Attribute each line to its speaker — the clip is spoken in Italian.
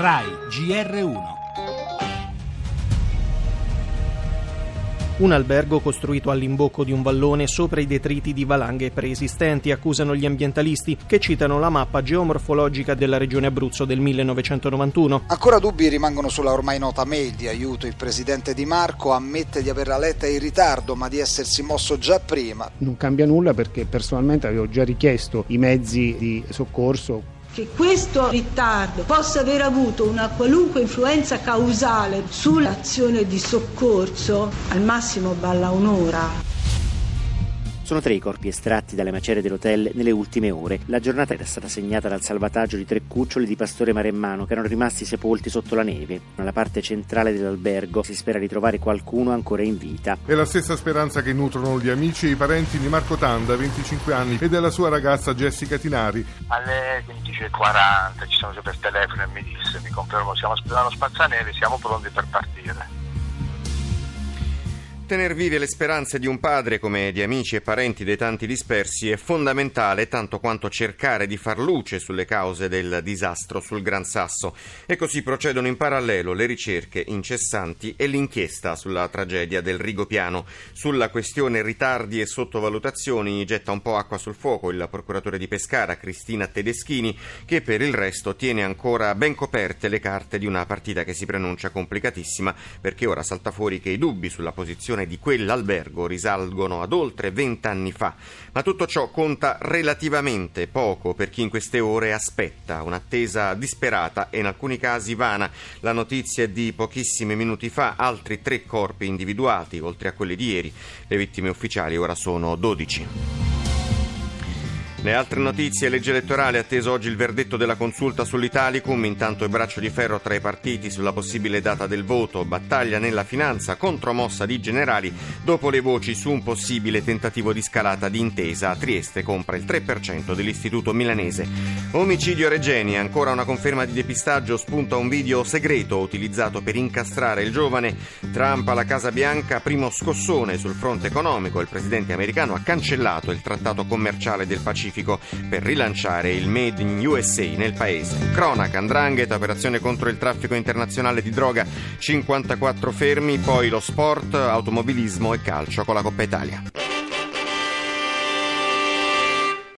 Speaker 1: RAI GR1
Speaker 2: Un albergo costruito all'imbocco di un vallone sopra i detriti di valanghe preesistenti, accusano gli ambientalisti che citano la mappa geomorfologica della regione Abruzzo del 1991.
Speaker 3: Ancora dubbi rimangono sulla ormai nota mail di aiuto. Il presidente Di Marco ammette di averla letta in ritardo, ma di essersi mosso già prima.
Speaker 4: Non cambia nulla perché personalmente avevo già richiesto i mezzi di soccorso
Speaker 5: che questo ritardo possa aver avuto una qualunque influenza causale sull'azione di soccorso, al massimo balla un'ora.
Speaker 6: Sono tre i corpi estratti dalle macerie dell'hotel nelle ultime ore. La giornata era stata segnata dal salvataggio di tre cuccioli di pastore maremmano che erano rimasti sepolti sotto la neve. Nella parte centrale dell'albergo si spera di trovare qualcuno ancora in vita.
Speaker 7: È la stessa speranza che nutrono gli amici e i parenti di Marco Tanda, 25 anni, e della sua ragazza Jessica Tinari.
Speaker 8: Alle 15.40 ci sono per telefono e mi disse, mi confermo, siamo aspettando Spazzaneve, siamo pronti per partire.
Speaker 9: Tener vive le speranze di un padre come di amici e parenti dei tanti dispersi è fondamentale tanto quanto cercare di far luce sulle cause del disastro sul Gran Sasso e così procedono in parallelo le ricerche incessanti e l'inchiesta sulla tragedia del Rigopiano. Sulla questione ritardi e sottovalutazioni getta un po' acqua sul fuoco il procuratore di Pescara Cristina Tedeschini che per il resto tiene ancora ben coperte le carte di una partita che si pronuncia complicatissima perché ora salta fuori che i dubbi sulla posizione di quell'albergo risalgono ad oltre vent'anni fa, ma tutto ciò conta relativamente poco per chi in queste ore aspetta, un'attesa disperata e in alcuni casi vana. La notizia è di pochissimi minuti fa, altri tre corpi individuati, oltre a quelli di ieri. Le vittime ufficiali ora sono 12. Le altre notizie, legge elettorale, atteso oggi il verdetto della consulta sull'Italicum, intanto il braccio di ferro tra i partiti sulla possibile data del voto, battaglia nella finanza, contromossa di generali, dopo le voci su un possibile tentativo di scalata di intesa, Trieste compra il 3% dell'istituto milanese. Omicidio Regeni, ancora una conferma di depistaggio, spunta un video segreto utilizzato per incastrare il giovane. Trump alla Casa Bianca, primo scossone sul fronte economico, il presidente americano ha cancellato il trattato commerciale del Pacifico Pacifico per rilanciare il Made in USA nel paese. Cronaca, Andrangheta, operazione contro il traffico internazionale di droga, 54 fermi, poi lo sport, automobilismo e calcio con la Coppa Italia.